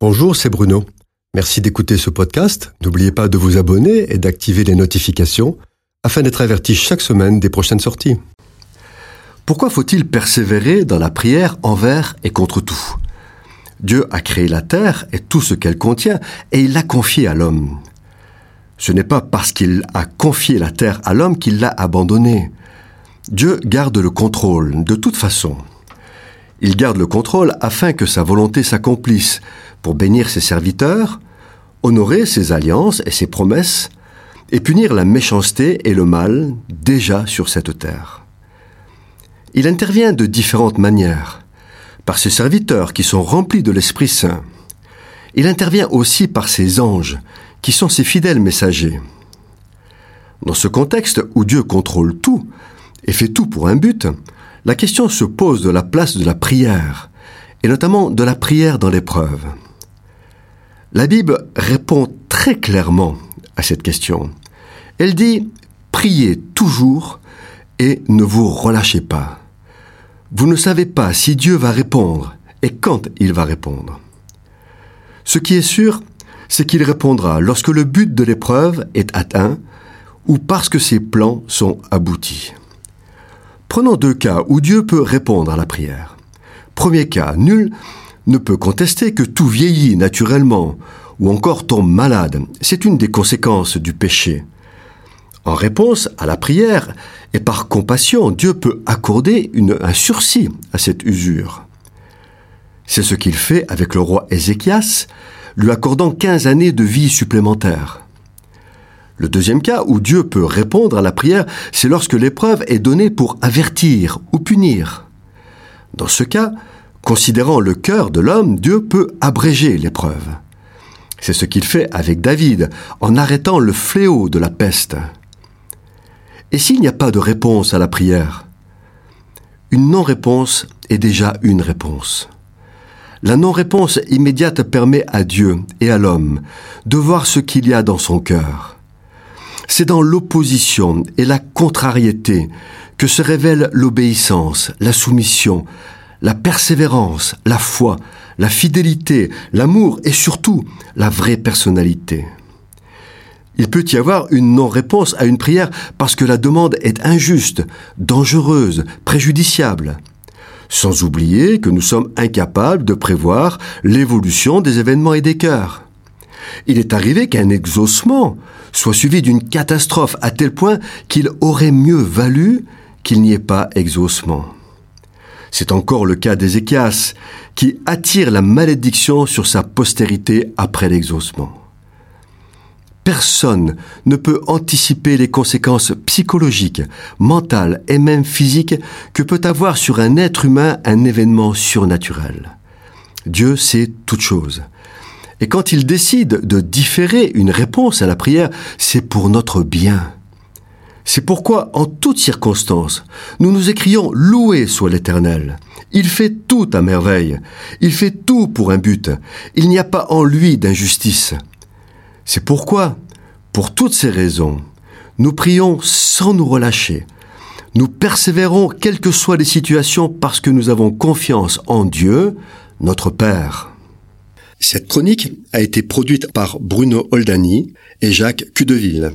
Bonjour, c'est Bruno. Merci d'écouter ce podcast. N'oubliez pas de vous abonner et d'activer les notifications afin d'être averti chaque semaine des prochaines sorties. Pourquoi faut-il persévérer dans la prière envers et contre tout? Dieu a créé la terre et tout ce qu'elle contient et il l'a confié à l'homme. Ce n'est pas parce qu'il a confié la terre à l'homme qu'il l'a abandonnée. Dieu garde le contrôle de toute façon. Il garde le contrôle afin que sa volonté s'accomplisse, pour bénir ses serviteurs, honorer ses alliances et ses promesses, et punir la méchanceté et le mal déjà sur cette terre. Il intervient de différentes manières, par ses serviteurs qui sont remplis de l'Esprit Saint. Il intervient aussi par ses anges, qui sont ses fidèles messagers. Dans ce contexte où Dieu contrôle tout et fait tout pour un but, la question se pose de la place de la prière, et notamment de la prière dans l'épreuve. La Bible répond très clairement à cette question. Elle dit Priez toujours et ne vous relâchez pas. Vous ne savez pas si Dieu va répondre et quand il va répondre. Ce qui est sûr, c'est qu'il répondra lorsque le but de l'épreuve est atteint ou parce que ses plans sont aboutis. Prenons deux cas où Dieu peut répondre à la prière. Premier cas, nul ne peut contester que tout vieillit naturellement ou encore tombe malade. C'est une des conséquences du péché. En réponse à la prière et par compassion, Dieu peut accorder un sursis à cette usure. C'est ce qu'il fait avec le roi Ézéchias, lui accordant 15 années de vie supplémentaire. Le deuxième cas où Dieu peut répondre à la prière, c'est lorsque l'épreuve est donnée pour avertir ou punir. Dans ce cas, considérant le cœur de l'homme, Dieu peut abréger l'épreuve. C'est ce qu'il fait avec David en arrêtant le fléau de la peste. Et s'il n'y a pas de réponse à la prière? Une non-réponse est déjà une réponse. La non-réponse immédiate permet à Dieu et à l'homme de voir ce qu'il y a dans son cœur. C'est dans l'opposition et la contrariété que se révèle l'obéissance, la soumission, la persévérance, la foi, la fidélité, l'amour et surtout la vraie personnalité. Il peut y avoir une non-réponse à une prière parce que la demande est injuste, dangereuse, préjudiciable. Sans oublier que nous sommes incapables de prévoir l'évolution des événements et des cœurs. Il est arrivé qu'un exaucement soit suivi d'une catastrophe à tel point qu'il aurait mieux valu qu'il n'y ait pas exaucement. C'est encore le cas d'Ézéchias, qui attire la malédiction sur sa postérité après l'exaucement. Personne ne peut anticiper les conséquences psychologiques, mentales et même physiques que peut avoir sur un être humain un événement surnaturel. Dieu sait toute chose. Et quand il décide de différer une réponse à la prière, c'est pour notre bien. C'est pourquoi, en toutes circonstances, nous nous écrions Loué soit l'Éternel. Il fait tout à merveille. Il fait tout pour un but. Il n'y a pas en lui d'injustice. C'est pourquoi, pour toutes ces raisons, nous prions sans nous relâcher. Nous persévérons quelles que soient les situations parce que nous avons confiance en Dieu, notre Père. Cette chronique a été produite par Bruno Oldani et Jacques Cudeville.